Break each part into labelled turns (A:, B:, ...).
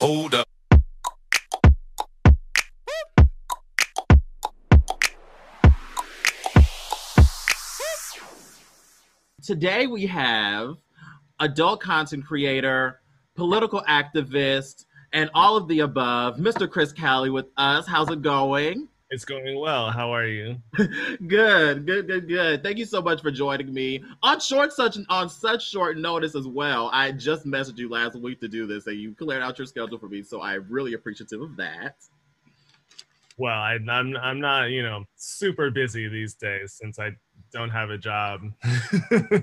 A: Hold up.
B: Today we have adult content creator, political activist, and all of the above, Mr. Chris Cali with us. How's it going?
C: It's going well. How are you?
B: good, good, good, good. Thank you so much for joining me on short such on such short notice as well. I just messaged you last week to do this, and you cleared out your schedule for me, so I'm really appreciative of that.
C: Well, I, I'm I'm not you know super busy these days since I don't have a job.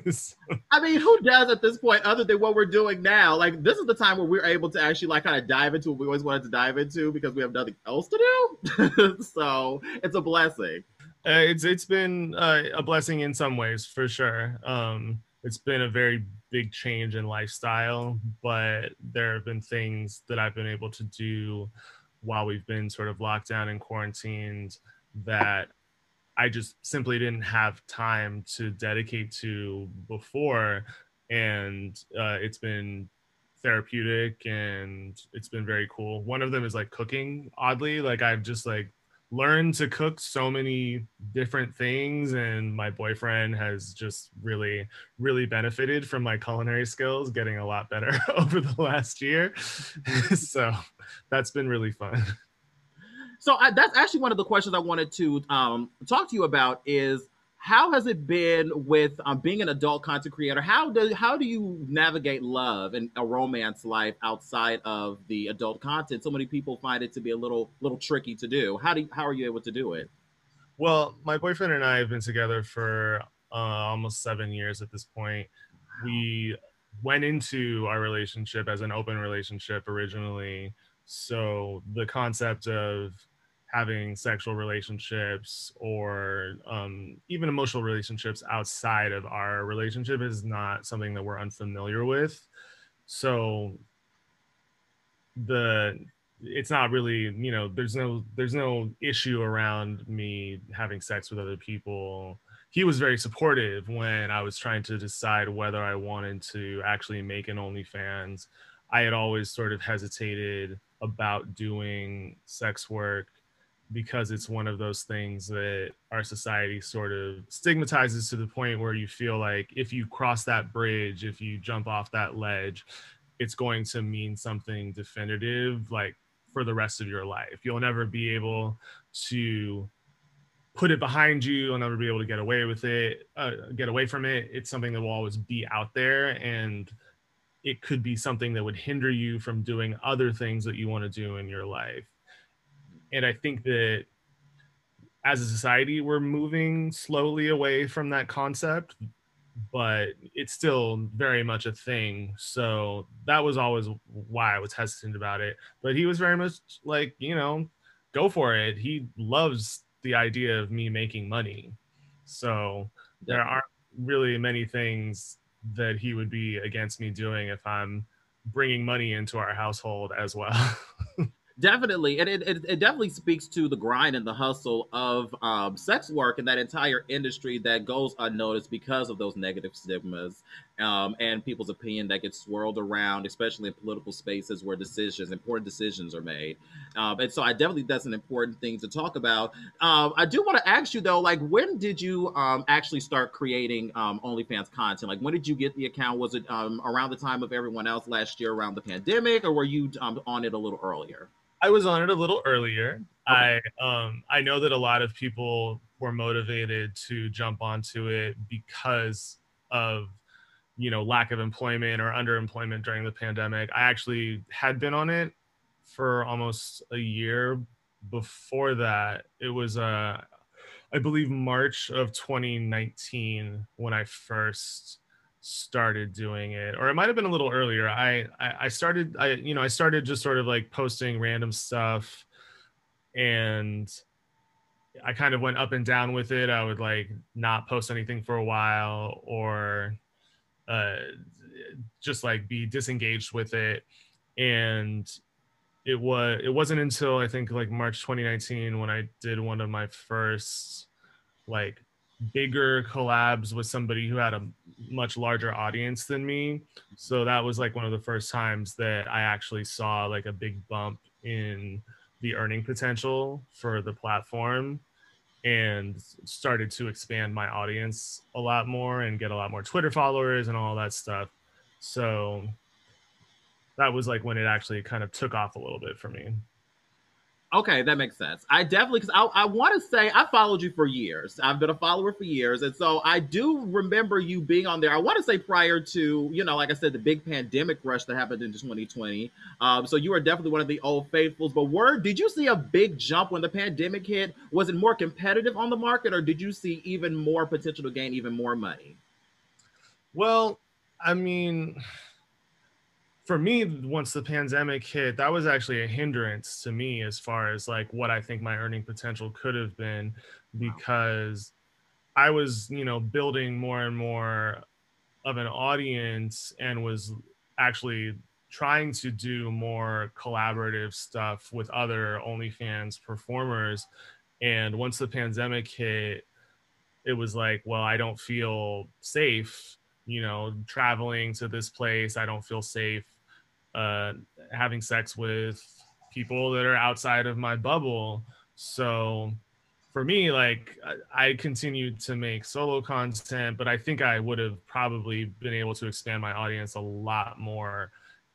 B: so. I mean, who does at this point other than what we're doing now? Like, this is the time where we're able to actually like kind of dive into what we always wanted to dive into because we have nothing else to do. so it's a blessing.
C: Uh, it's it's been uh, a blessing in some ways for sure. Um, it's been a very big change in lifestyle, but there have been things that I've been able to do while we've been sort of locked down and quarantined that I just simply didn't have time to dedicate to before. And uh, it's been therapeutic and it's been very cool. One of them is like cooking, oddly. Like I've just like learned to cook so many different things and my boyfriend has just really really benefited from my culinary skills getting a lot better over the last year so that's been really fun
B: so I, that's actually one of the questions I wanted to um, talk to you about is how has it been with um, being an adult content creator? How do how do you navigate love and a romance life outside of the adult content? So many people find it to be a little little tricky to do. How do you, how are you able to do it?
C: Well, my boyfriend and I have been together for uh, almost seven years at this point. We went into our relationship as an open relationship originally. So the concept of having sexual relationships or um, even emotional relationships outside of our relationship is not something that we're unfamiliar with. So the it's not really you know there's no there's no issue around me having sex with other people he was very supportive when i was trying to decide whether i wanted to actually make an onlyfans i had always sort of hesitated about doing sex work because it's one of those things that our society sort of stigmatizes to the point where you feel like if you cross that bridge, if you jump off that ledge, it's going to mean something definitive like for the rest of your life. You'll never be able to put it behind you. You'll never be able to get away with it, uh, get away from it. It's something that will always be out there and it could be something that would hinder you from doing other things that you want to do in your life and I think that as a society, we're moving slowly away from that concept, but it's still very much a thing. So that was always why I was hesitant about it. But he was very much like, you know, go for it. He loves the idea of me making money. So there aren't really many things that he would be against me doing if I'm bringing money into our household as well.
B: definitely and it, it, it, definitely speaks to the grind and the hustle of um, sex work and that entire industry that goes unnoticed because of those negative stigmas um, and people's opinion that gets swirled around especially in political spaces where decisions important decisions are made. Um, and so i definitely that's an important thing to talk about. Um, i do want to ask you though like when did you um, actually start creating um, onlyfans content? Like when did you get the account? Was it around the time of everyone else last year around the pandemic or were you on it a little earlier
C: I was on it a little earlier. Okay. I um I know that a lot of people were motivated to jump onto it because of you know lack of employment or underemployment during the pandemic. I actually had been on it for almost a year before that. It was uh I believe March of 2019 when I first started doing it or it might have been a little earlier. I, I i started i you know i started just sort of like posting random stuff and i kind of went up and down with it. I would like not post anything for a while or uh just like be disengaged with it. And it was it wasn't until i think like march 2019 when i did one of my first like bigger collabs with somebody who had a much larger audience than me. So that was like one of the first times that I actually saw like a big bump in the earning potential for the platform and started to expand my audience a lot more and get a lot more Twitter followers and all that stuff. So that was like when it actually kind of took off a little bit for me.
B: Okay, that makes sense. I definitely because I, I want to say I followed you for years. I've been a follower for years, and so I do remember you being on there. I want to say prior to you know, like I said, the big pandemic rush that happened in 2020. Um, so you are definitely one of the old faithfuls. But word, did you see a big jump when the pandemic hit? Was it more competitive on the market, or did you see even more potential to gain even more money?
C: Well, I mean for me once the pandemic hit that was actually a hindrance to me as far as like what i think my earning potential could have been because i was you know building more and more of an audience and was actually trying to do more collaborative stuff with other onlyfans performers. And once the pandemic hit it was like well i don't feel safe you know traveling to this place. I don't feel safe uh, having sex with people that are outside of my bubble. So for me, like I continued to make solo content, but I think I would have probably been able to expand my audience a lot more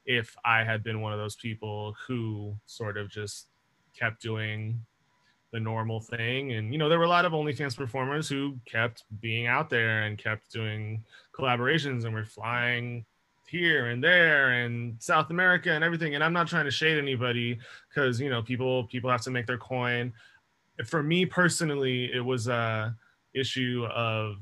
C: if I had been one of those people who sort of just kept doing the normal thing. And, you know, there were a lot of OnlyFans performers who kept being out there and kept doing collaborations and were flying here and there and South America and everything. And I'm not trying to shade anybody because you know people people have to make their coin. For me personally, it was a issue of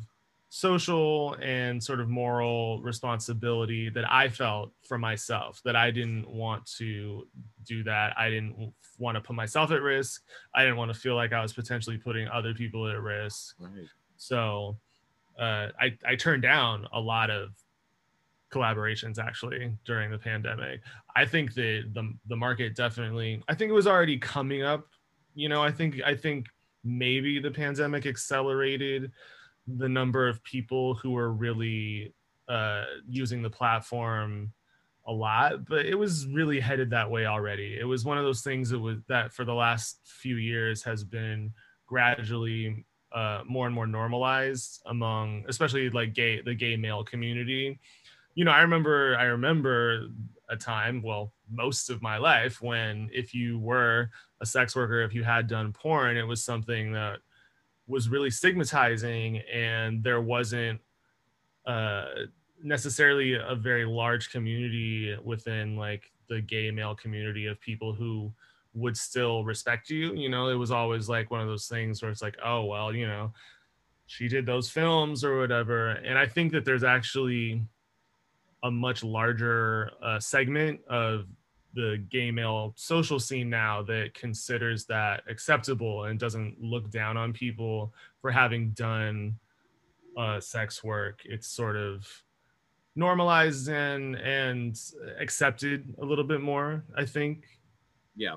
C: social and sort of moral responsibility that I felt for myself that I didn't want to do that. I didn't want to put myself at risk. I didn't want to feel like I was potentially putting other people at risk. Right. So uh, I, I turned down a lot of collaborations actually during the pandemic. I think that the the market definitely I think it was already coming up. You know, I think I think maybe the pandemic accelerated the number of people who were really uh, using the platform a lot, but it was really headed that way already. It was one of those things that was that for the last few years has been gradually uh, more and more normalized among, especially like gay the gay male community you know, I remember I remember a time, well, most of my life when if you were a sex worker, if you had done porn, it was something that was really stigmatizing and there wasn't uh, necessarily a very large community within like the gay male community of people who would still respect you. You know, it was always like one of those things where it's like, oh, well, you know, she did those films or whatever. And I think that there's actually a much larger uh, segment of the gay male social scene now that considers that acceptable and doesn't look down on people for having done uh, sex work. It's sort of normalized and and accepted a little bit more. I think.
B: Yeah.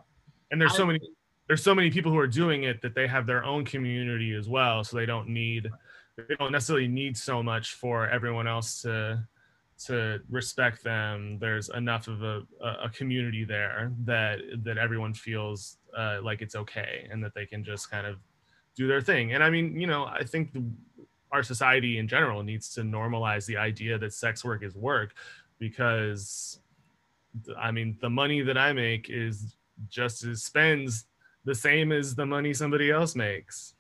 C: And there's so many there's so many people who are doing it that they have their own community as well, so they don't need they don't necessarily need so much for everyone else to to respect them there's enough of a, a community there that that everyone feels uh, like it's okay and that they can just kind of do their thing. And i mean you know i think the, our society in general needs to normalize the idea that sex work is work because i mean the money that i make is just as spends the same as the money somebody else makes.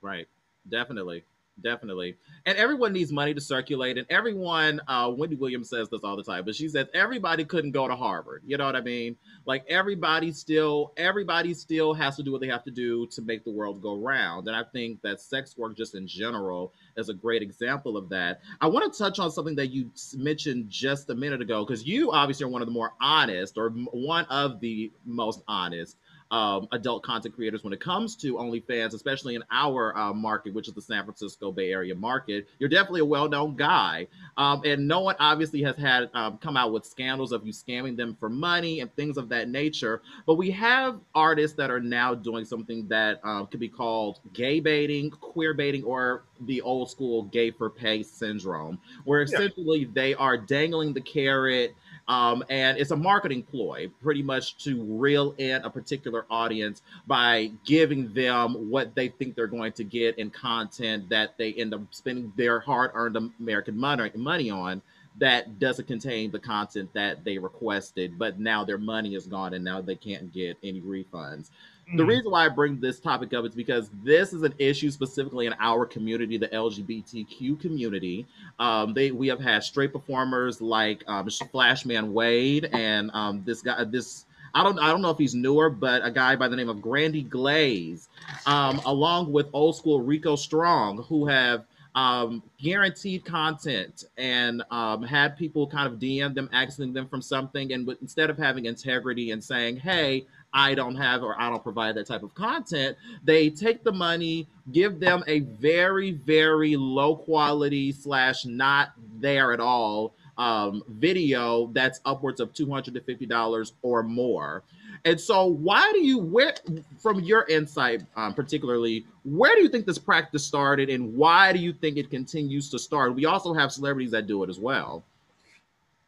B: Right. Definitely definitely. And everyone needs money to circulate. And everyone, uh, Wendy Williams says this all the time, but she says everybody couldn't go to Harvard. You know what I mean? Like everybody still, everybody still has to do what they have to do to make the world go round. And I think that sex work, just in general, is a great example of that. I want to touch on something that you mentioned just a minute ago, because you obviously are one of the more honest, or one of the most honest um, adult content creators when it comes to OnlyFans, especially in our uh, market, which is the San Francisco Bay Area market. You're definitely a well-known guy, um, and no one obviously has had um, come out with scandals of you scamming them for money and things of that nature. But we have artists that are now doing something that um, could be called gay baiting, queer baiting, or the old school gay for pay syndrome, where essentially yeah. they are dangling the carrot um, and it's a marketing ploy, pretty much to reel in a particular audience by giving them what they think they're going to get in content that they end up spending their hard earned American money, money on that doesn't contain the content that they requested, but now their money is gone and now they can't get any refunds. The mm. reason why I bring this topic up is because this is an issue specifically in our community, the LGBTQ community. Um, they we have had straight performers like um, Flashman Wade and um, this guy, this I don't I don't know if he's newer, but a guy by the name of Grandy Glaze, um, along with old school Rico Strong, who have um, guaranteed content and um, had people kind of DM them, asking them from something, and instead of having integrity and saying, "Hey, I don't have or I don't provide that type of content. They take the money, give them a very, very low quality slash not there at all um, video that's upwards of $250 or more. And so, why do you, where, from your insight, um, particularly, where do you think this practice started and why do you think it continues to start? We also have celebrities that do it as well.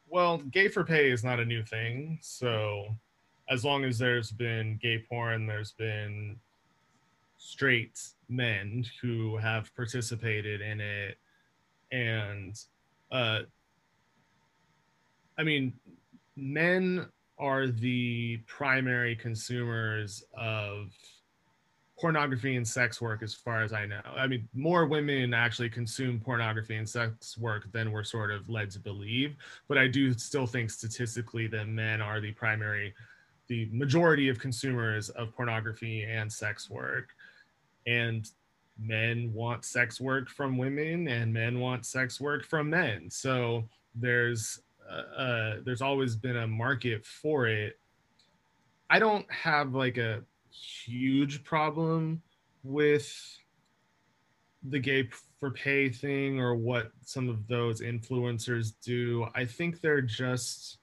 C: Well, gay for pay is not a new thing. So, as long as there's been gay porn, there's been straight men who have participated in it. And uh, I mean, men are the primary consumers of pornography and sex work as far as i know i mean more women actually consume pornography and sex work than we're sort of led to believe but i do still think statistically that men are the primary the majority of consumers of pornography and sex work. And men want sex work from women and men want sex work from men. So there's uh, uh, there's always been a market for it. I don't have like a huge problem with the gay for pay thing or what some of those influencers do. I think they're just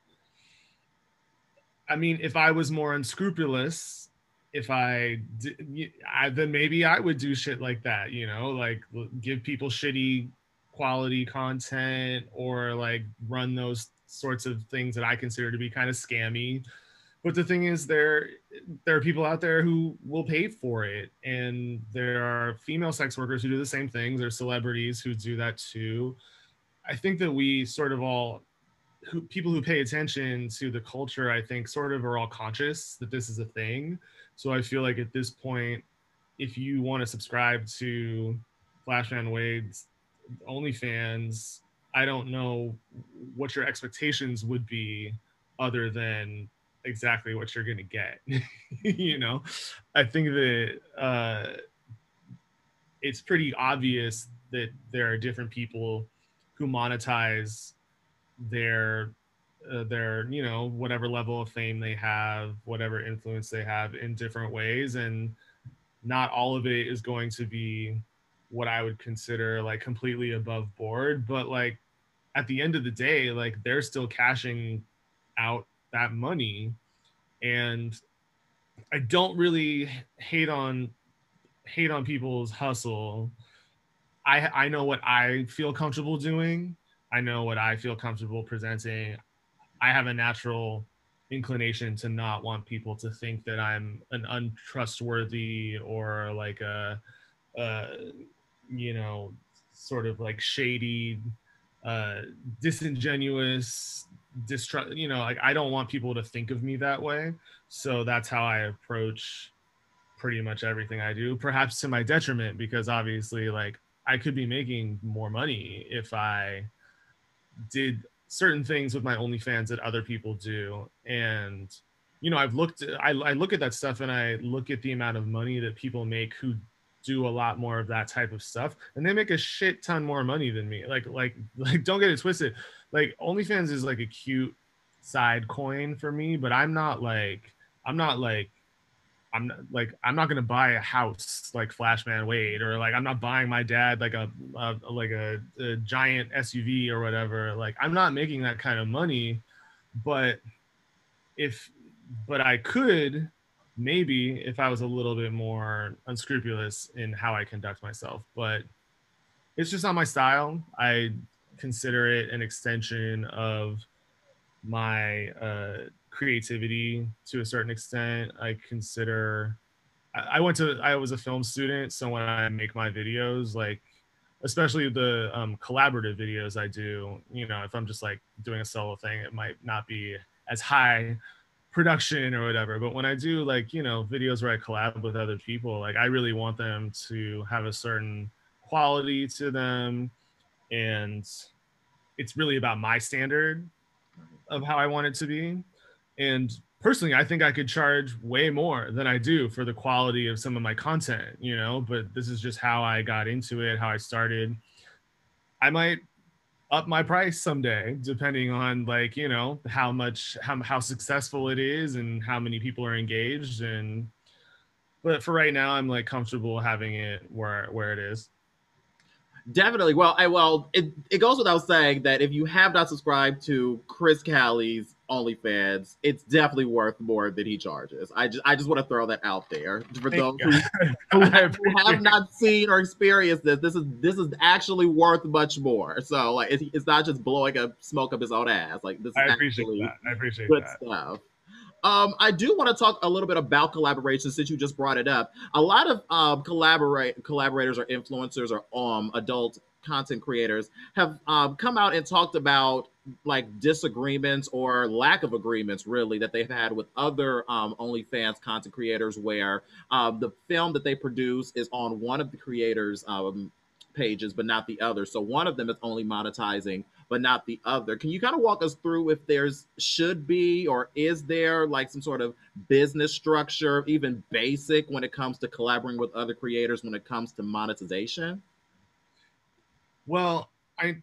C: I mean, if I was more unscrupulous, if I, I then maybe I would do shit like that, you know, like give people shitty quality content or like run those sorts of things that I consider to be kind of scammy. But the thing is, there there are people out there who will pay for it, and there are female sex workers who do the same things. There's celebrities who do that too. I think that we sort of all who people who pay attention to the culture, I think, sort of are all conscious that this is a thing. So I feel like at this point, if you want to subscribe to Flashman Wade's OnlyFans, I don't know what your expectations would be other than exactly what you're going to get. you know, I think that uh, it's pretty obvious that there are different people who monetize their uh, their you know whatever level of fame they have whatever influence they have in different ways. And not all of it is going to be what i would consider like completely above board. But like at the end of the day like they're still cashing out that money. And i don't really hate on hate on people's hustle. I i know what i feel comfortable doing I know what I feel comfortable presenting. I have a natural inclination to not want people to think that I'm an untrustworthy or like a, a you know, sort of like shady, uh, disingenuous, distrust. You know, like I don't want people to think of me that way. So that's how I approach pretty much everything I do. Perhaps to my detriment, because obviously, like I could be making more money if I did certain things with my OnlyFans that other people do. And, you know, I've looked, I, I look at that stuff and I look at the amount of money that people make who do a lot more of that type of stuff and they make a shit ton more money than me. Like, like, like, don't get it twisted. Like OnlyFans is like a cute side coin for me, but I'm not like, I'm not like, I'm not, like I'm not gonna buy a house like Flashman Wade or like I'm not buying my dad like a, a like a, a, giant SUV or whatever. Like I'm not making that kind of money, but if but I could maybe if I was a little bit more unscrupulous in how I conduct myself. But it's just not my style. I consider it an extension of my uh, creativity to a certain extent. I consider I went to I was a film student, so when I make my videos, like especially the um, collaborative videos I do, you know, if I'm just like doing a solo thing, it might not be as high production or whatever. But when I do like, you know, videos where I collab with other people, like I really want them to have a certain quality to them. And it's really about my standard of how I want it to be. And personally, I think I could charge way more than I do for the quality of some of my content, you know, but this is just how I got into it, how I started. I might up my price someday depending on like you know how much how, how successful it is and how many people are engaged. And but for right now i'm like comfortable having it where where it is.
B: Definitely. Well i well it, it goes without saying that if you have not subscribed to chris callie's OnlyFans, it's definitely worth more than he charges. I just I just want to throw that out there for those who, who, have, who, have, not seen or experienced this. This is this is actually worth much more. So like it's, it's not just blowing a smoke up his own ass. Like this is
C: I appreciate that. I appreciate
B: good
C: that.
B: stuff. Um, I do want to talk a little bit about collaboration since you just brought it up. A lot of um, collaborate collaborators or influencers or um, adult content creators have um, come out and talked about like disagreements or lack of agreements really that they've had with other um, OnlyFans content creators where uh, the film that they produce is on one of the creators um, pages but not the other. So one of them is only monetizing but not the other. Can you kind of walk us through if there's should be or is there like some sort of business structure even basic when it comes to collaborating with other creators when it comes to monetization
C: well i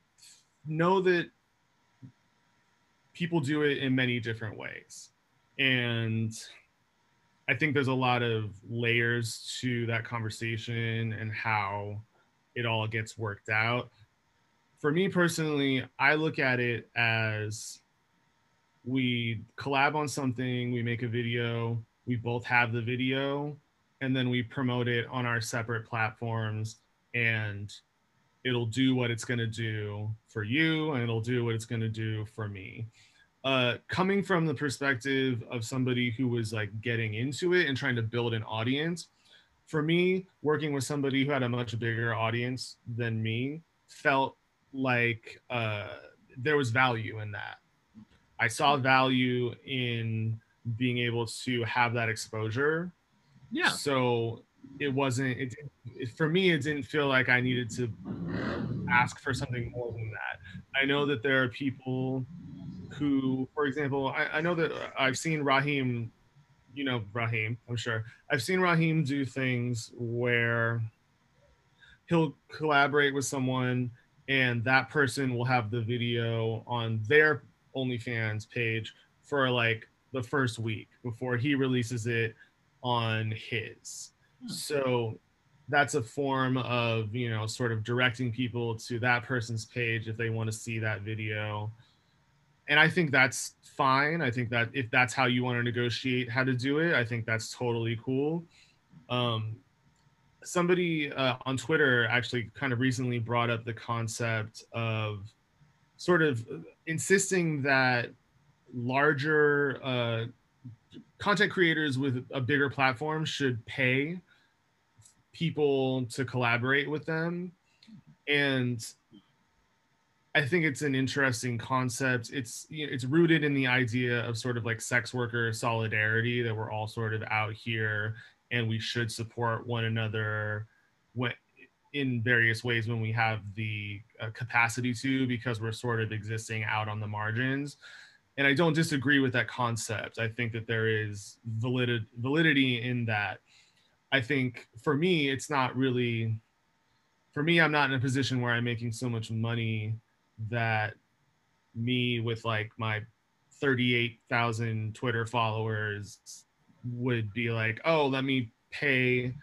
C: know that people do it in many different ways. And I think there's a lot of layers to that conversation and how it all gets worked out. For me personally, I look at it as we collab on something, we make a video, we both have the video, and then we promote it on our separate platforms and it'll do what it's going to do for you and it'll do what it's going to do for me uh, coming from the perspective of somebody who was like getting into it and trying to build an audience, for me, working with somebody who had a much bigger audience than me felt like uh, there was value in that. I saw value in being able to have that exposure.
B: Yeah.
C: So it wasn't it, it, for me it didn't feel like i needed to ask for something more than that i know that there are people who, for example, I, I know that I've seen Raheem, you know, Raheem, I'm sure. I've seen Raheem do things where he'll collaborate with someone and that person will have the video on their OnlyFans page for like the first week before he releases it on his. Hmm. So that's a form of, you know, sort of directing people to that person's page if they want to see that video and I think that's fine. I think that if that's how you want to negotiate how to do it, I think that's totally cool. Um, somebody uh, on Twitter actually kind of recently brought up the concept of sort of insisting that larger uh, content creators with a bigger platform should pay people to collaborate with them. And I think it's an interesting concept. It's you know, it's rooted in the idea of sort of like sex worker solidarity that we're all sort of out here and we should support one another when in various ways when we have the uh, capacity to because we're sort of existing out on the margins. And I don't disagree with that concept. I think that there is valid- validity in that. I think for me, it's not really, for me, I'm not in a position where I'm making so much money that me with like my 38,000 Twitter followers would be like, oh, let me pay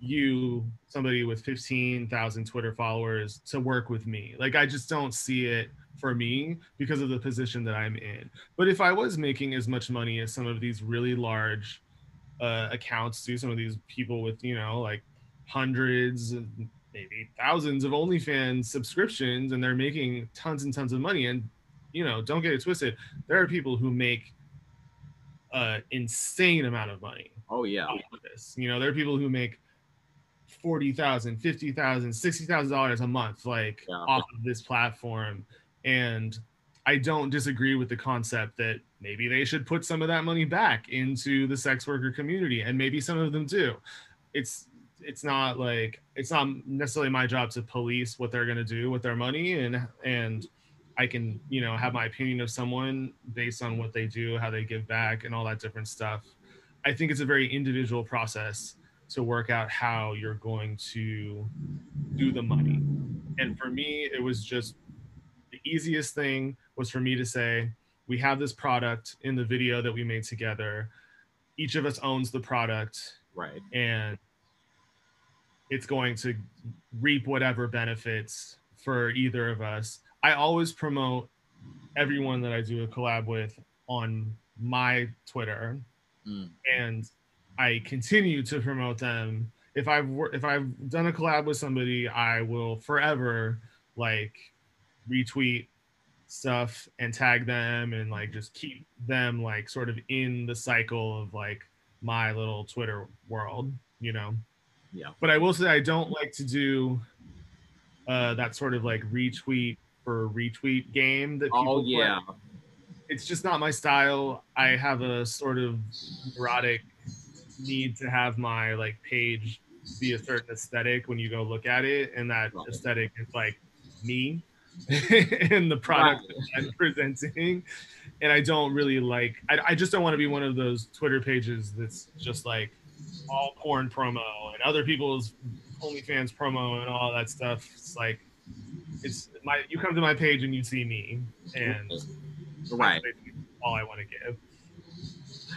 C: you somebody with 15,000 Twitter followers to work with me. Like I just don't see it for me because of the position that I'm in. But if I was making as much money as some of these really large uh, accounts to some of these people with, you know, like hundreds, maybe thousands of OnlyFans subscriptions, and they're making tons and tons of money. And, you know, don't get it twisted. There are people who make an insane amount of money.
B: Oh, yeah.
C: This. You know, there are people who make forty thousand, fifty thousand, sixty thousand dollars a month, like yeah. off of this platform. And I don't disagree with the concept that maybe they should put some of that money back into the sex worker community, and maybe some of them do. It's it's not like it's not necessarily my job to police what they're going to do with their money and and I can, you know, have my opinion of someone based on what they do, how they give back and all that different stuff. I think it's a very individual process to work out how you're going to do the money. And for me, it was just the easiest thing was for me to say, we have this product in the video that we made together. Each of us owns the product.
B: Right.
C: And it's going to reap whatever benefits for either of us. I always promote everyone that I do a collab with on my Twitter. Mm. And I continue to promote them. If I've if I've done a collab with somebody, I will forever like retweet stuff and tag them and like just keep them like sort of in the cycle of like my little Twitter world, you know.
B: Yeah.
C: But I will say I don't like to do uh that sort of like retweet for retweet game that
B: people Oh yeah.
C: Play. It's just not my style. I have a sort of neurotic need to have my like page be a certain aesthetic when you go look at it, and that right. aesthetic is like me and the product. I'm presenting. And I don't really like. I, I just don't want to be one of those Twitter pages that's just like all porn promo and other people's OnlyFans promo and all that stuff. It's like it's my you come to my page and you see me, and
B: right
C: all I want to give.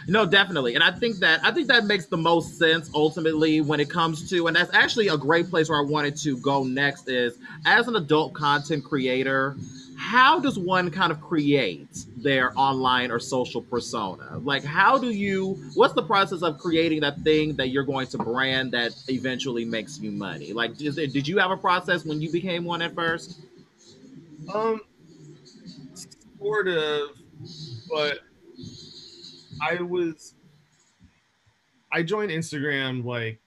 B: No, definitely. And I think that I think that makes the most sense ultimately when it comes to and that's actually a great place where I wanted to go next is as an adult content creator, how does one kind of create their online or social persona? Like how do you what's the process of creating that thing that you're going to brand that eventually makes you money? Like did, did you have a process when you became one at first?
C: Um sort of but I was I joined Instagram like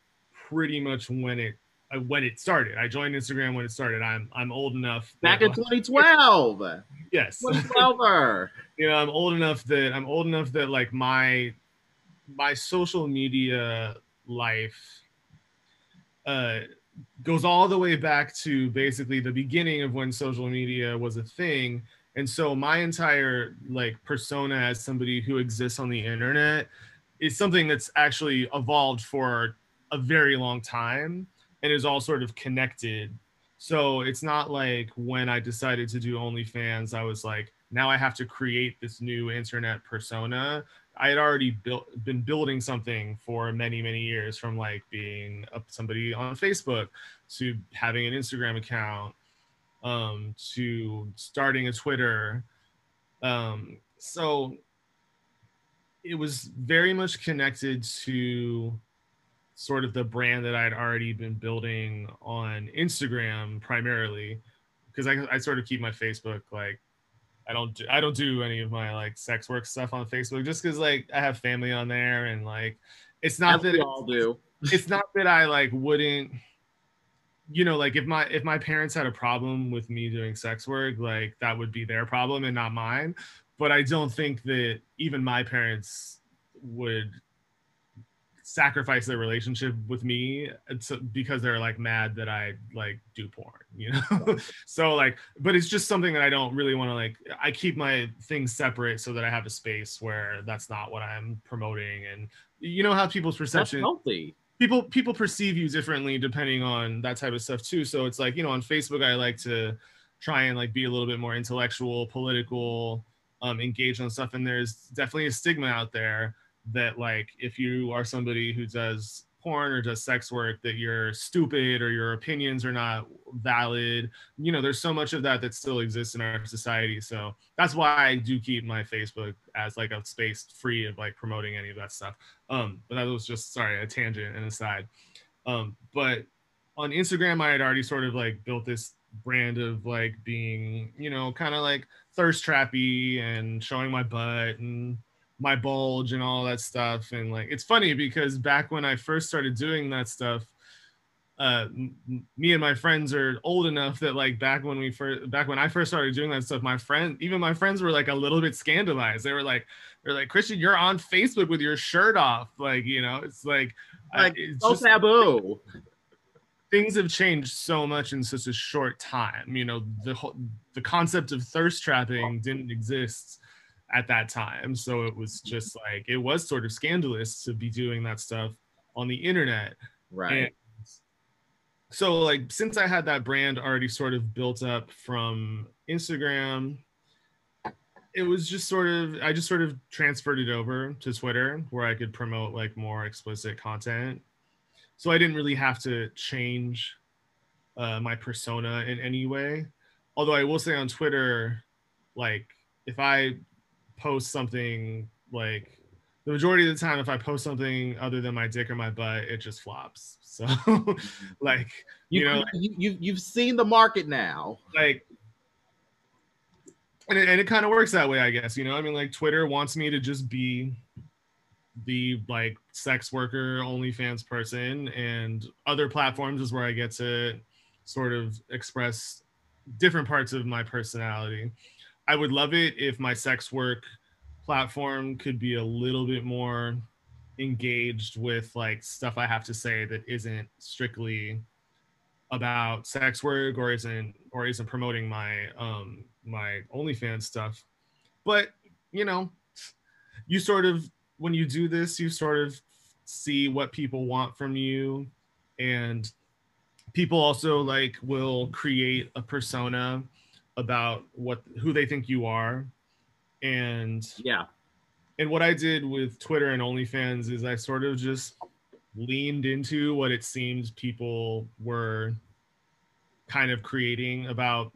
C: pretty much when it uh, when it started. I joined Instagram when it started. I'm I'm old enough.
B: Back in 2012.
C: yes.
B: 2012.
C: you know, I'm old enough that I'm old enough that like my my social media life uh goes all the way back to basically the beginning of when social media was a thing and so my entire like persona as somebody who exists on the internet is something that's actually evolved for a very long time and is all sort of connected. So it's not like when i decided to do onlyfans i was like now i have to create this new internet persona. I had already built been building something for many many years from like being somebody on facebook to having an instagram account um, to starting a Twitter. Um, so it was very much connected to sort of the brand that I'd already been building on Instagram primarily, because I, I sort of keep my Facebook like I don't do, I don't do any of my like sex work stuff on Facebook just because like I have family on there and like it's not As that we
B: all do.
C: It's not that I like wouldn't you know like if my if my parents had a problem with me doing sex work like that would be their problem and not mine. But i don't think that even my parents would sacrifice their relationship with me because they're like mad that i like do porn you know? So like but it's just something that i don't really want to like i keep my things separate so that i have a space where that's not what i'm promoting. And you know how people's perception
B: that's healthy
C: people people perceive you differently depending on that type of stuff too. So it's like you know on facebook i like to try and like be a little bit more intellectual political um engaged on stuff. And there's definitely a stigma out there that like if you are somebody who does porn or does sex work that you're stupid or your opinions are not valid? You know there's so much of that that still exists in our society. So that's why i do keep my facebook as like a space free of like promoting any of that stuff. Um but that was just sorry a tangent and aside. Um but on instagram i had already sort of like built this brand of like being you know kind of like thirst trappy and showing my butt and my bulge and all that stuff. And like it's funny because back when i first started doing that stuff uh me and my friends are old enough that like back when we first back when i first started doing that stuff my friend even my friends were like a little bit scandalized. They were like they're like christian you're on facebook with your shirt off. Like you know it's like,
B: like it's so just, taboo.
C: Things have changed so much in such a short time. You know the whole the concept of thirst trapping didn't exist at that time. So it was just like it was sort of scandalous to be doing that stuff on the internet.
B: Right. And
C: so like since I had that brand already sort of built up from Instagram, it was just sort of I just sort of transferred it over to Twitter where I could promote like more explicit content. So I didn't really have to change uh, my persona in any way. Although I will say on Twitter, like if I post something like the majority of the time if i post something other than my dick or my butt it just flops. So like you, you know
B: you, you you've seen the market now.
C: Like and it, and it kind of works that way i guess you know? I mean like twitter wants me to just be the like sex worker onlyfans person and other platforms is where i get to sort of express different parts of my personality I would love it if my sex work platform could be a little bit more engaged with like stuff I have to say that isn't strictly about sex work or isn't or isn't promoting my um my OnlyFans stuff. But you know, you sort of when you do this, you sort of see what people want from you and people also like will create a persona about what who they think you are. And
B: yeah.
C: and what i did with twitter and onlyfans is i sort of just leaned into what it seemed people were kind of creating about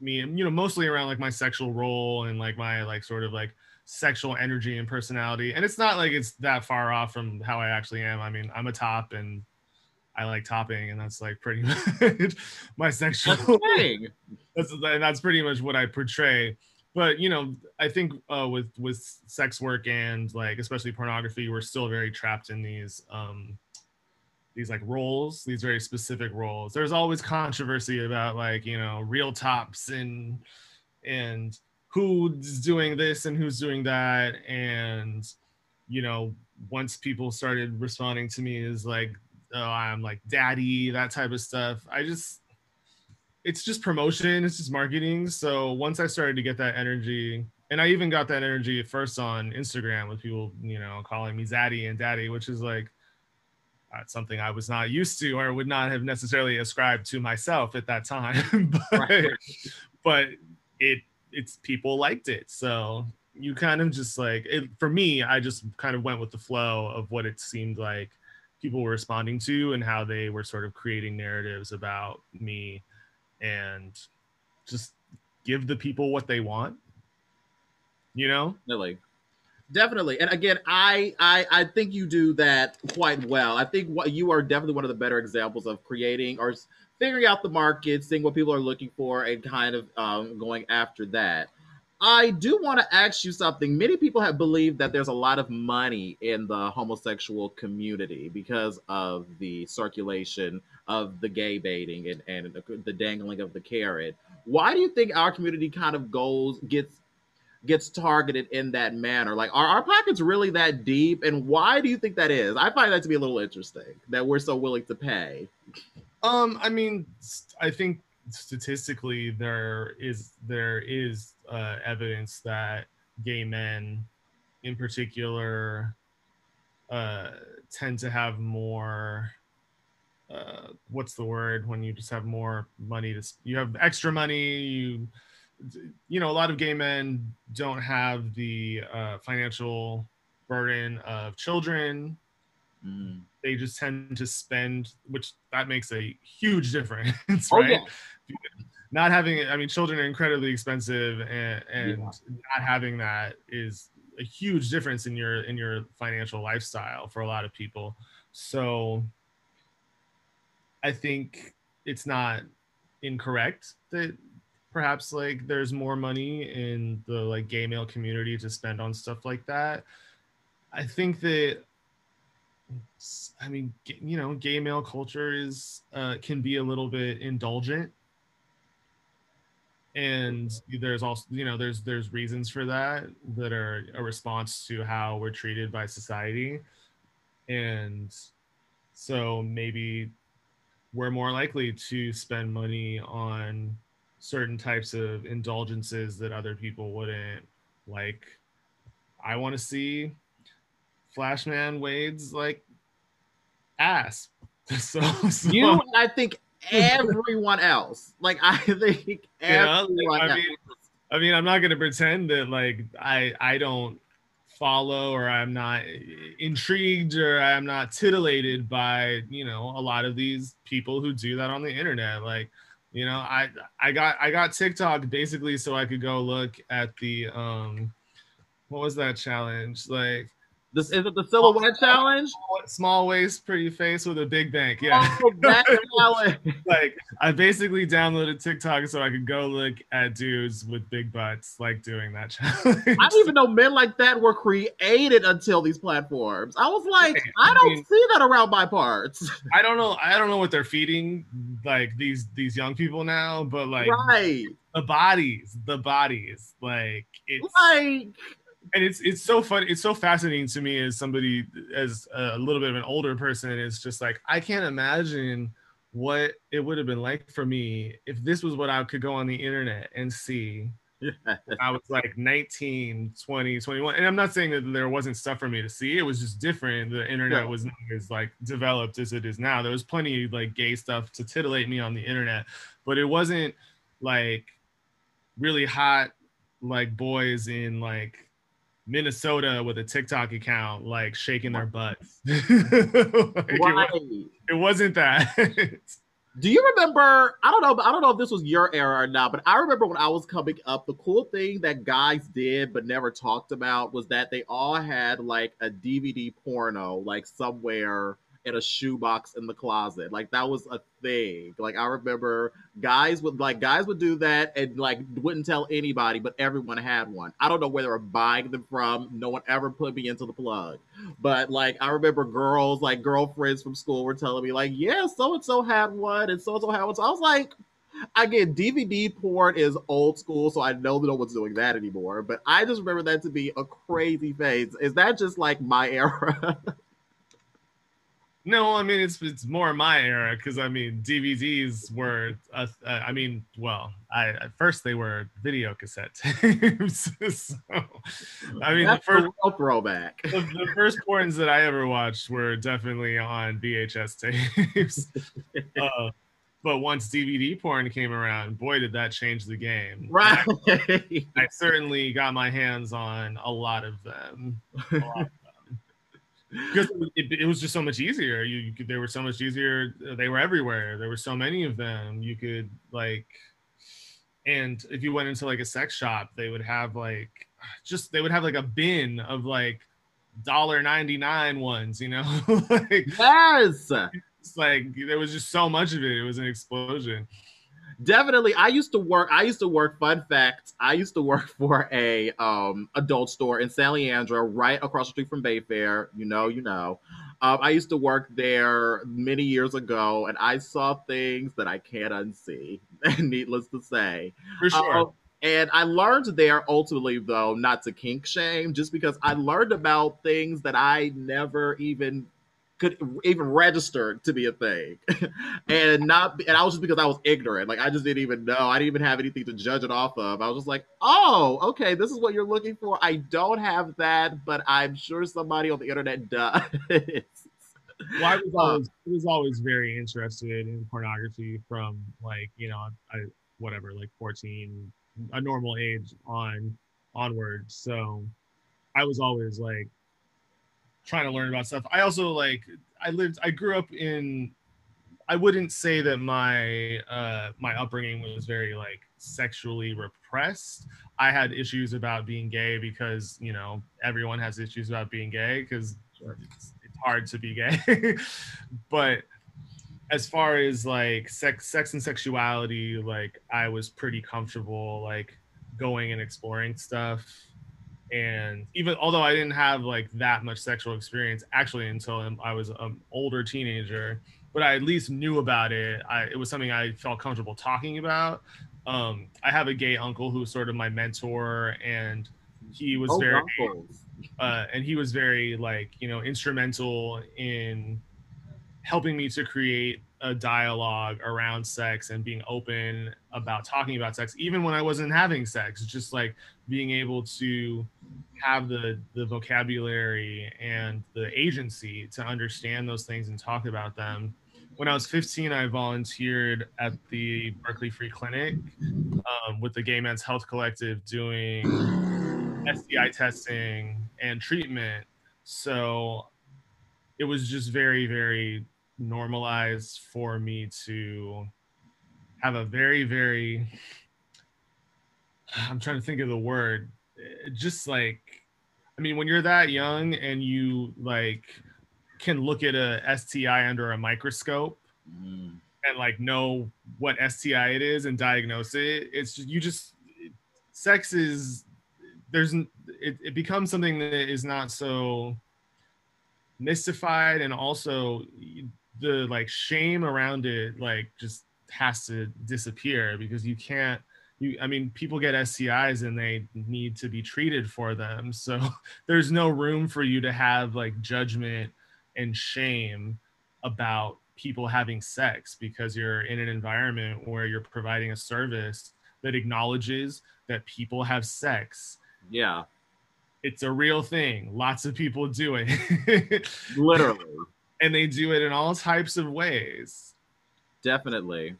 C: me and you know mostly around like my sexual role and like my like sort of like sexual energy and personality. And it's not like it's that far off from how i actually am. I mean i'm a top and I like topping, and that's like pretty much my sexual thing. that's and that's pretty much what I portray. But you know, I think uh, with with sex work and like especially pornography, we're still very trapped in these um, these like roles, these very specific roles. There's always controversy about like you know real tops and and who's doing this and who's doing that and you know once people started responding to me is like oh, I'm like daddy, that type of stuff. I just, it's just promotion, it's just marketing. So once I started to get that energy, and I even got that energy at first on Instagram with people, you know, calling me Zaddy and Daddy, which is like something I was not used to or would not have necessarily ascribed to myself at that time. but, right. but it, it's people liked it. So you kind of just like it for me, I just kind of went with the flow of what it seemed like people were responding to and how they were sort of creating narratives about me and just give the people what they want you know?
B: Really definitely. And again I, I i think you do that quite well. I think what you are definitely one of the better examples of creating or figuring out the market seeing what people are looking for and kind of um, going after that I do want to ask you something. Many people have believed that there's a lot of money in the homosexual community because of the circulation of the gay baiting and, and the dangling of the carrot. Why do you think our community kind of goes gets gets targeted in that manner? Like, are our pockets really that deep? And why do you think that is? I find that to be a little interesting that we're so willing to pay.
C: Um, I mean, I think statistically there is there is uh, evidence that gay men in particular uh, tend to have more uh, what's the word when you just have more money to you have extra money you you know a lot of gay men don't have the uh, financial burden of children.
B: Mm.
C: They just tend to spend, which that makes a huge difference,
B: Oh,
C: right?
B: yeah.
C: Not having, I mean, children are incredibly expensive, and, and
B: Yeah.
C: not having that is a huge difference in your in your financial lifestyle for a lot of people. So, I think it's not incorrect that perhaps like there's more money in the like gay male community to spend on stuff like that. I think that I mean, you know, gay male culture is uh, can be a little bit indulgent, and there's also you know there's there's reasons for that that are a response to how we're treated by society, and so maybe we're more likely to spend money on certain types of indulgences that other people wouldn't like. I want to see flashman wade's like ass so, so
B: You and I think everyone else. Like I think
C: Yeah, like,
B: everyone
C: I
B: else.
C: mean, I mean, I'm not gonna pretend that like I I don't follow or I'm not intrigued or I'm not titillated by you know a lot of these people who do that on the internet. Like, you know, I I got I got TikTok basically so I could go look at the um what was that challenge like
B: this is it the silhouette challenge?
C: small waist pretty face with a big bank yeah
B: Oh,
C: like I basically downloaded TikTok so I could go look at dudes with big butts like doing that challenge.
B: I didn't even know men like that were created until these platforms. I was like, I
C: I
B: don't
C: mean-
B: see that around my parts.
C: I don't know. I don't know what they're feeding like these these young people now, but like
B: right.
C: the bodies, the bodies, like it's
B: Like,
C: and it's it's so fun. It's so fascinating to me as somebody as a little bit of an older person. It's just like I can't imagine what it would have been like for me if this was what I could go on the internet and see I was like 19, 20, 21. And I'm not saying that there wasn't stuff for me to see. It was just different. The internet was not as like developed as it is now. There was plenty of like gay stuff to titillate me on the internet, but it wasn't like really hot like boys in like Minnesota with a TikTok account like shaking their butts. Like, it, wa-
B: right.
C: it wasn't that.
B: Do you remember? I don't know, but I don't know if this was your era or not, but I remember when I was coming up, the cool thing that guys did but never talked about was that they all had like a DVD porno, like somewhere in a shoebox in the closet. Like that was a thing. Like I remember guys would like guys would do that and like wouldn't tell anybody, but everyone had one. I don't know where they were buying them from. No one ever put me into the plug. But like I remember girls, like girlfriends from school were telling me, like, yeah, so and so had one and so and so had one. So I was like, again, DVD porn is old school, so I know that no one's doing that anymore. But I just remember that to be a crazy phase. Is that just like my era?
C: No, I mean it's it's more my era because I mean DVDs were uh, uh, I mean well I at first they were video cassette tapes so I mean the first
B: a real throwback.
C: the, the first porns that I ever watched were definitely on VHS tapes uh, but once DVD porn came around boy did that change the game
B: Right.
C: I certainly got my hands on a lot of them a lot of them. Because it, it was just so much easier. You, you could, they were so much easier. They were everywhere. There were so many of them. You could like, and if you went into like a sex shop, they would have like, just they would have like a bin of like dollar ninety nine ones. You know, like
B: yes.
C: it's like there was just so much of it. It was an explosion.
B: Definitely. I used to work. I used to work. Fun fact: I used to work for a um adult store in San Leandro, right across the street from Bayfair. You know, you know. Um, I used to work there many years ago, and I saw things that I can't unsee. Needless to say,
C: For sure.
B: Uh, and I learned there ultimately, though, not to kink shame, just because I learned about things that I never even could even register to be a thing, and not. And I was just because I was ignorant. Like I just didn't even know. I didn't even have anything to judge it off of. I was just like, oh, okay, this is what you're looking for. I don't have that, but I'm sure somebody on the internet does.
C: well, I was uh, always I was always very interested in pornography from like you know I whatever like 14 a normal age on onward so I was always like trying to learn about stuff. I also like I lived I grew up in I wouldn't say that my uh my upbringing was very like sexually repressed. I had issues about being gay because, you know, everyone has issues about being gay because it's, it's hard to be gay. but as far as like sex sex and sexuality, like I was pretty comfortable like going and exploring stuff and even although I didn't have like that much sexual experience actually until I was an older teenager, but I at least knew about it. I, it was something I felt comfortable talking about. Um, I have a gay uncle who's sort of my mentor, and he was oh, very, uh, and he was very like you know instrumental in helping me to create a dialogue around sex and being open about talking about sex even when i wasn't having sex just like being able to have the the vocabulary and the agency to understand those things and talk about them. When i was 15 i volunteered at the berkeley free clinic um, with the gay men's health collective doing sti testing and treatment. So it was just very very normalized for me to have a very very i'm trying to think of the word just like i mean when you're that young and you like can look at a sti under a microscope mm. and like know what sti it is and diagnose it it's just you just sex is there's it, it becomes something that is not so mystified and also the like shame around it like just has to disappear because you can't you i mean people get STIs and they need to be treated for them so there's no room for you to have like judgment and shame about people having sex because you're in an environment where you're providing a service that acknowledges that people have sex
B: yeah
C: it's a real thing lots of people do it
B: literally
C: and they do it in all types of ways.
B: Definitely.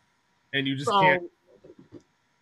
C: And you just so, can't.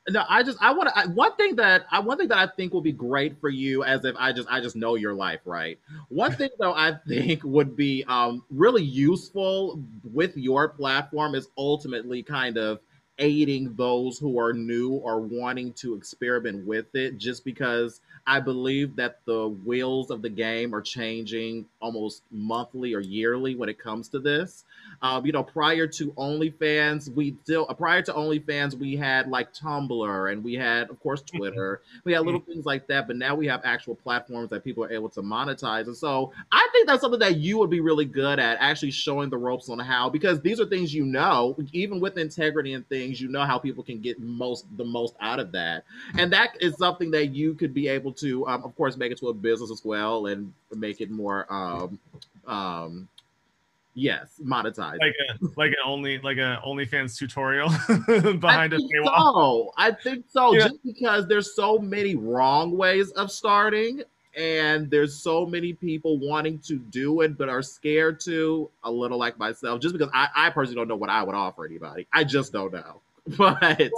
B: No, I just I want to one thing that I one thing that I think will be great for you as if I just I just know your life right. One thing though I think would be um really useful with your platform is ultimately kind of aiding those who are new or wanting to experiment with it just because I believe that the wheels of the game are changing almost monthly or yearly when it comes to this. Um, you know, prior to OnlyFans, we still uh, prior to OnlyFans, we had like Tumblr and we had, of course, mm-hmm. Twitter. we had little mm-hmm. things like that, but now we have actual platforms that people are able to monetize. And so I think that's something that you would be really good at, actually showing the ropes on how, because these are things you know, even with integrity and things, you know how people can get most the most out of that, and that is something that you could be able to, um, of course, make it to a business as well and make it more um, um, Yes, monetized.
C: Like a like an only like a OnlyFans tutorial behind a paywall.
B: So. I think so. Yeah. Just because there's so many wrong ways of starting, and there's so many people wanting to do it but are scared to. A little like myself, just because I, I personally don't know what I would offer anybody. I just don't know. But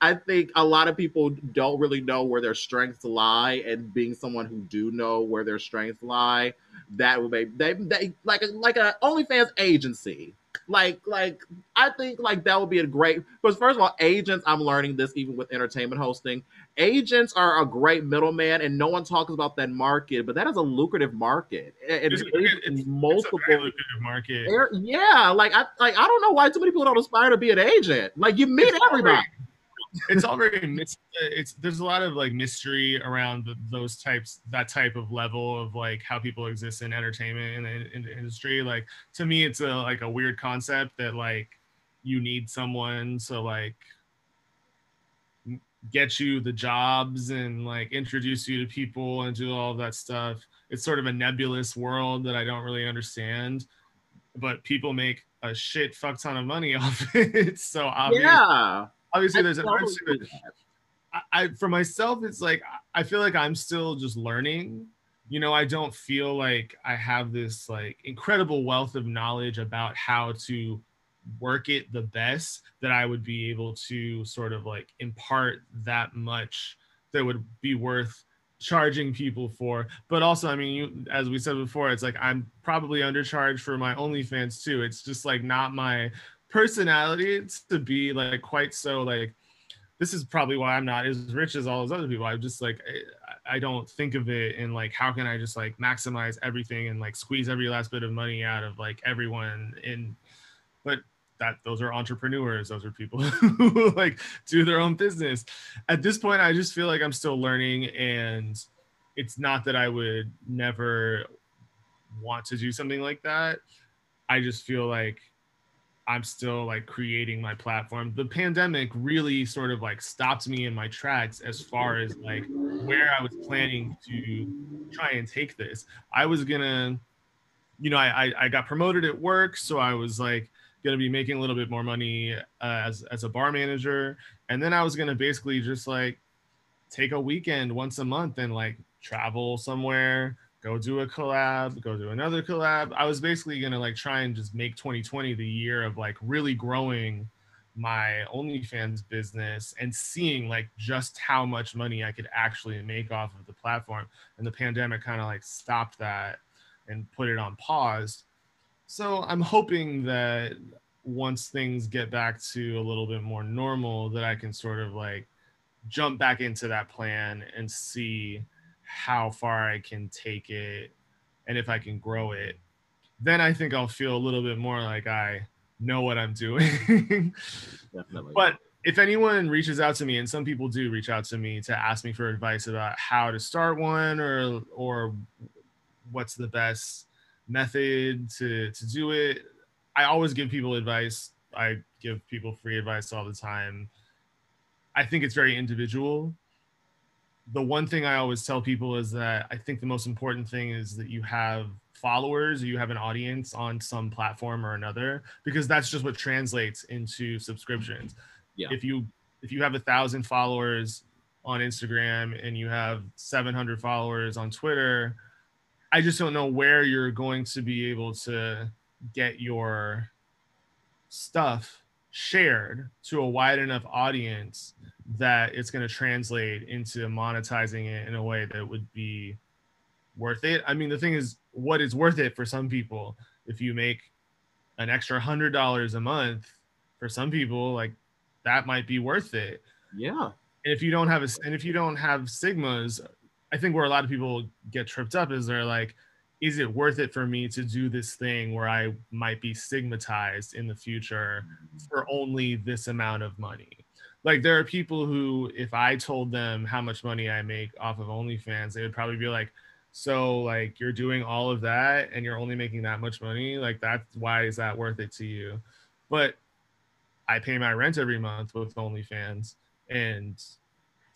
B: I think a lot of people don't really know where their strengths lie, and being someone who do know where their strengths lie that would make they, they like a, like a OnlyFans agency. Like like I think like that would be a great because first of all, agents. I'm learning this even with entertainment hosting. Agents are a great middleman, and no one talks about that market, but that is a lucrative market.
C: It's, it's, it's multiple it's lucrative market.
B: Yeah, like I like I don't know why too many people don't aspire to be an agent. Like you meet everybody
C: it's all very it's there's a lot of like mystery around the, those types that type of level of like how people exist in entertainment in the, in the industry. Like to me it's a like a weird concept that like you need someone to like get you the jobs and like introduce you to people and do all that stuff. It's sort of a nebulous world that i don't really understand but people make a shit fuck ton of money off it. So obviously
B: yeah
C: obviously there's an art I, I for myself it's like I feel like I'm still just learning. You know, I don't feel like I have this like incredible wealth of knowledge about how to work it the best that I would be able to sort of like impart that much that would be worth charging people for. But also, I mean, you, as we said before, it's like I'm probably undercharged for my OnlyFans too. It's just like not my personality to be like quite so like. This is probably why I'm not as rich as all those other people. I'm just like I, I don't think of it in like how can I just like maximize everything and like squeeze every last bit of money out of like everyone in. But that those are entrepreneurs those are people who like do their own business at this point i just feel like i'm still learning and it's not that i would never want to do something like that i just feel like i'm still like creating my platform. The pandemic really sort of like stopped me in my tracks as far as like where i was planning to try and take this. I was gonna you know i i, got promoted at work so i was like to be making a little bit more money uh, as as a bar manager, and then I was to basically just like take a weekend once a month and like travel somewhere, go do a collab, go do another collab. I was basically to like try and just make 2020 the year of like really growing my OnlyFans business and seeing like just how much money I could actually make off of the platform. And the pandemic kind of like stopped that and put it on pause. So I'm hoping that once things get back to a little bit more normal, that I can sort of like jump back into that plan and see how far I can take it and if I can grow it. Then I think I'll feel a little bit more like I know what I'm doing. Definitely. But if anyone reaches out to me, and some people do reach out to me to ask me for advice about how to start one or or what's the best method to to do it. I always give people advice. I give people free advice all the time. I think it's very individual. The one thing I always tell people is that I think the most important thing is that you have followers, you have an audience on some platform or another, because that's just what translates into subscriptions. Yeah. If you if you have a thousand followers on Instagram and you have 700 followers on Twitter, I just don't know where you're going to be able to get your stuff shared to a wide enough audience that it's going to translate into monetizing it in a way that would be worth it. I mean, the thing is, what is worth it for some people? If you make an extra hundred dollars a month, for some people, like that might be worth it.
B: Yeah.
C: And if you don't have a, and if you don't have sigmas I think where a lot of people get tripped up is they're like, is it worth it for me to do this thing where I might be stigmatized in the future for only this amount of money? Like there are people who, if I told them how much money I make off of OnlyFans, they would probably be like, so like you're doing all of that and you're only making that much money? Like that's why is that worth it to you? But I pay my rent every month with OnlyFans and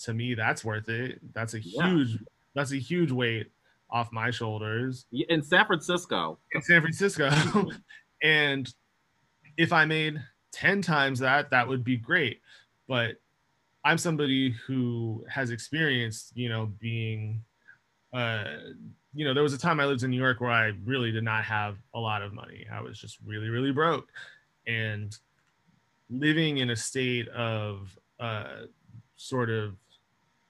C: to me that's worth it. That's a huge yeah. that's a huge weight off my shoulders.
B: In San Francisco.
C: In San Francisco. and if I made 10 times that, that would be great. But I'm somebody who has experienced, you know, being uh you know, there was a time I lived in New York where I really did not have a lot of money. I was just really, really broke. And living in a state of uh, sort of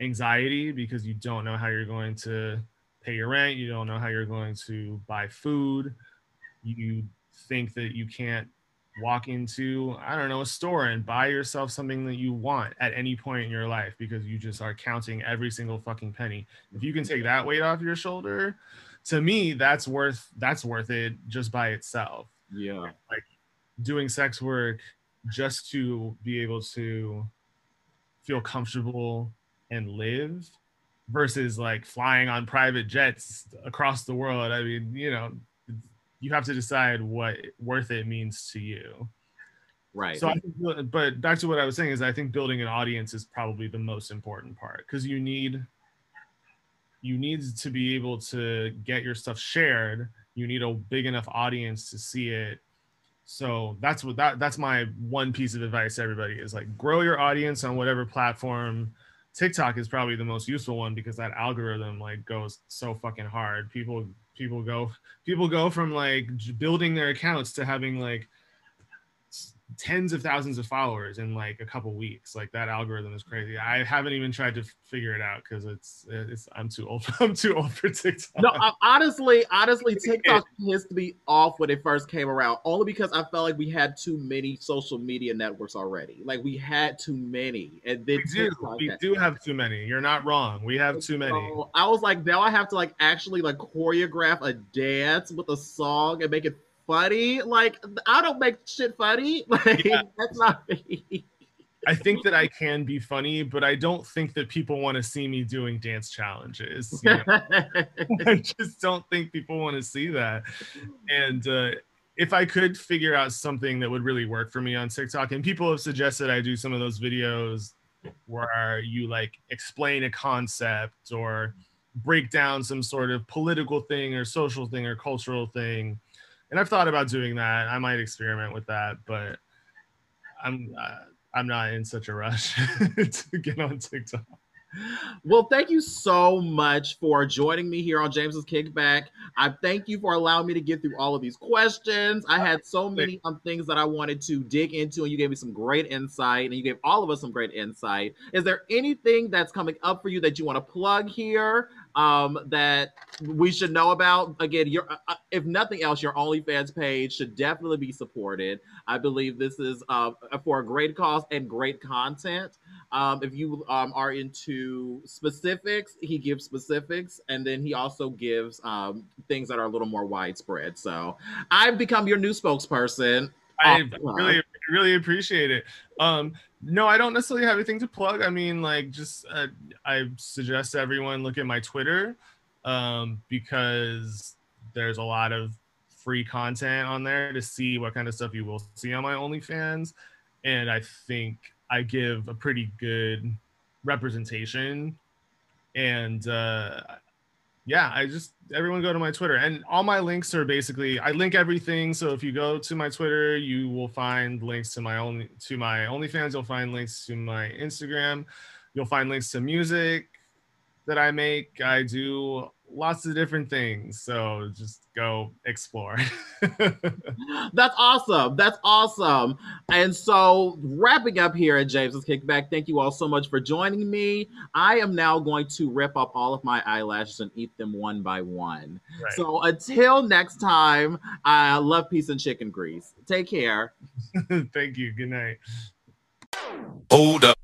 C: anxiety because you don't know how you're going to pay your rent, you don't know how you're going to buy food, you think that you can't walk into i don't know a store and buy yourself something that you want at any point in your life because you just are counting every single fucking penny. If you can take that weight off your shoulder to me that's worth that's worth it just by itself.
B: Yeah.
C: Like doing sex work just to be able to feel comfortable and live versus like flying on private jets across the world. I mean, you know, you have to decide what worth it means to you.
B: Right.
C: So, I think, but back to what I was saying is, I think building an audience is probably the most important part because you need you need to be able to get your stuff shared. You need a big enough audience to see it. So that's what that that's my one piece of advice to everybody is like grow your audience on whatever platform TikTok is probably the most useful one because that algorithm like goes so fucking hard. People people go people go from like building their accounts to having like tens of thousands of followers in like a couple weeks. Like that algorithm is crazy. I haven't even tried to figure it out because it's it's I'm too old. I'm too old for TikTok.
B: No, honestly, honestly, TikTok used to be off when it first came around, only because I felt like we had too many social media networks already. Like we had too many, and then
C: we do. We do have too many. You're not wrong. We have too many.
B: So I was like, now I have to like actually like choreograph a dance with a song and make it funny. Like I don't make shit funny. Like yeah. that's not me.
C: I think that I can be funny, but I don't think that people want to see me doing dance challenges. You know? I just don't think people want to see that. And uh, if I could figure out something that would really work for me on TikTok, and people have suggested I do some of those videos where you like explain a concept or break down some sort of political thing or social thing or cultural thing and I've thought about doing that. I might experiment with that, but I'm uh, I'm not in such a rush to get on TikTok.
B: Well, thank you so much for joining me here on James's Kickback. I thank you for allowing me to get through all of these questions. I had so many um, things that I wanted to dig into, and you gave me some great insight, and you gave all of us some great insight. Is there anything that's coming up for you that you want to plug here? Um, that we should know about. Again, your uh, uh, if nothing else, your OnlyFans page should definitely be supported. I believe this is uh, for a great cause and great content. Um, if you um, are into specifics, he gives specifics, and then he also gives um, things that are a little more widespread. So I've become your new spokesperson.
C: I really, really appreciate it. Um, no, I don't necessarily have anything to plug. I mean, like, just uh, I suggest everyone look at my Twitter um, because there's a lot of free content on there to see what kind of stuff you will see on my OnlyFans, and I think I give a pretty good representation. And uh, yeah, I just everyone go to my Twitter and all my links are basically I link everything. So if you go to my Twitter, you will find links to my only to my OnlyFans. You'll find links to my Instagram. You'll find links to music that I make. I do lots of different things. So just go explore.
B: That's awesome. That's awesome. And so, wrapping up here at James's Kickback, thank you all so much for joining me. I am now going to rip up all of my eyelashes and eat them one by one. Right. So, until next time, I love peace and chicken grease. Take care.
C: thank you. Good night.
A: Hold up.